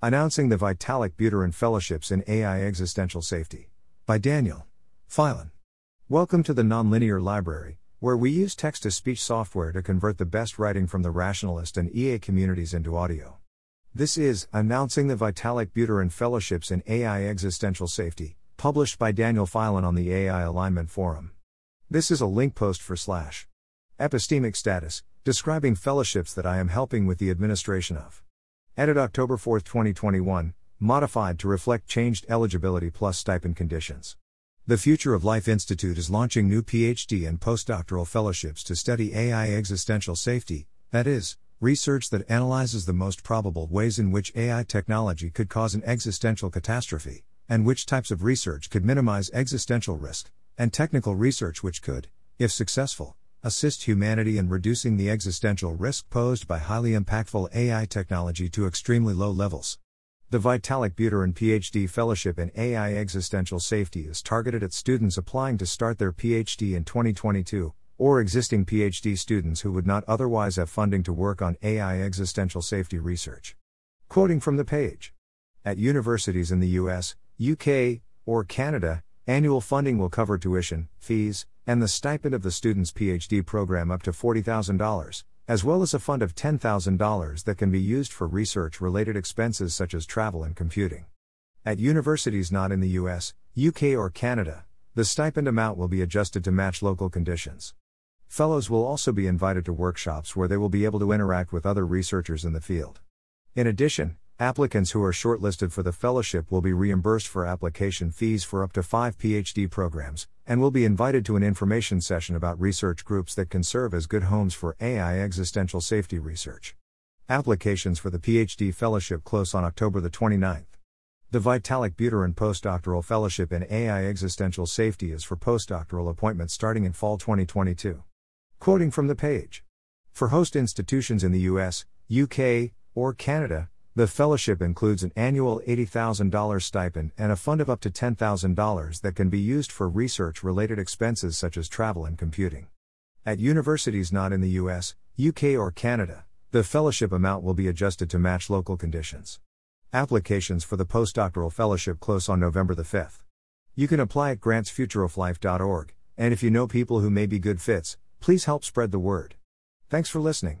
Announcing the Vitalik Buterin Fellowships in AI Existential Safety. By Daniel Filan. Welcome to the Nonlinear Library, where we use text to speech software to convert the best writing from the rationalist and EA communities into audio. This is Announcing the Vitalik Buterin Fellowships in AI Existential Safety, published by Daniel Filan on the AI Alignment Forum. This is a link post for slash epistemic status, describing fellowships that I am helping with the administration of. Edit October 4, 2021, modified to reflect changed eligibility plus stipend conditions. The Future of Life Institute is launching new PhD and postdoctoral fellowships to study AI existential safety, that is, research that analyzes the most probable ways in which AI technology could cause an existential catastrophe, and which types of research could minimize existential risk, and technical research which could, if successful, assist humanity in reducing the existential risk posed by highly impactful AI technology to extremely low levels. The Vitalik Buterin PhD Fellowship in AI Existential Safety is targeted at students applying to start their PhD in 2022, or existing PhD students who would not otherwise have funding to work on AI existential safety research. Quoting from the page At universities in the US, UK, or Canada, annual funding will cover tuition, fees, and the stipend of the student's PhD program up to $40,000, as well as a fund of $10,000 that can be used for research related expenses such as travel and computing. At universities not in the US, UK, or Canada, the stipend amount will be adjusted to match local conditions. Fellows will also be invited to workshops where they will be able to interact with other researchers in the field. In addition, Applicants who are shortlisted for the fellowship will be reimbursed for application fees for up to five PhD programs, and will be invited to an information session about research groups that can serve as good homes for AI existential safety research. Applications for the PhD fellowship close on October the 29th. The Vitalik Buterin Postdoctoral Fellowship in AI Existential Safety is for postdoctoral appointments starting in fall 2022. Quoting from the page. For host institutions in the US, UK, or Canada, the fellowship includes an annual $80,000 stipend and a fund of up to $10,000 that can be used for research related expenses such as travel and computing. At universities not in the US, UK, or Canada, the fellowship amount will be adjusted to match local conditions. Applications for the postdoctoral fellowship close on November the 5th. You can apply at grantsfutureoflife.org, and if you know people who may be good fits, please help spread the word. Thanks for listening.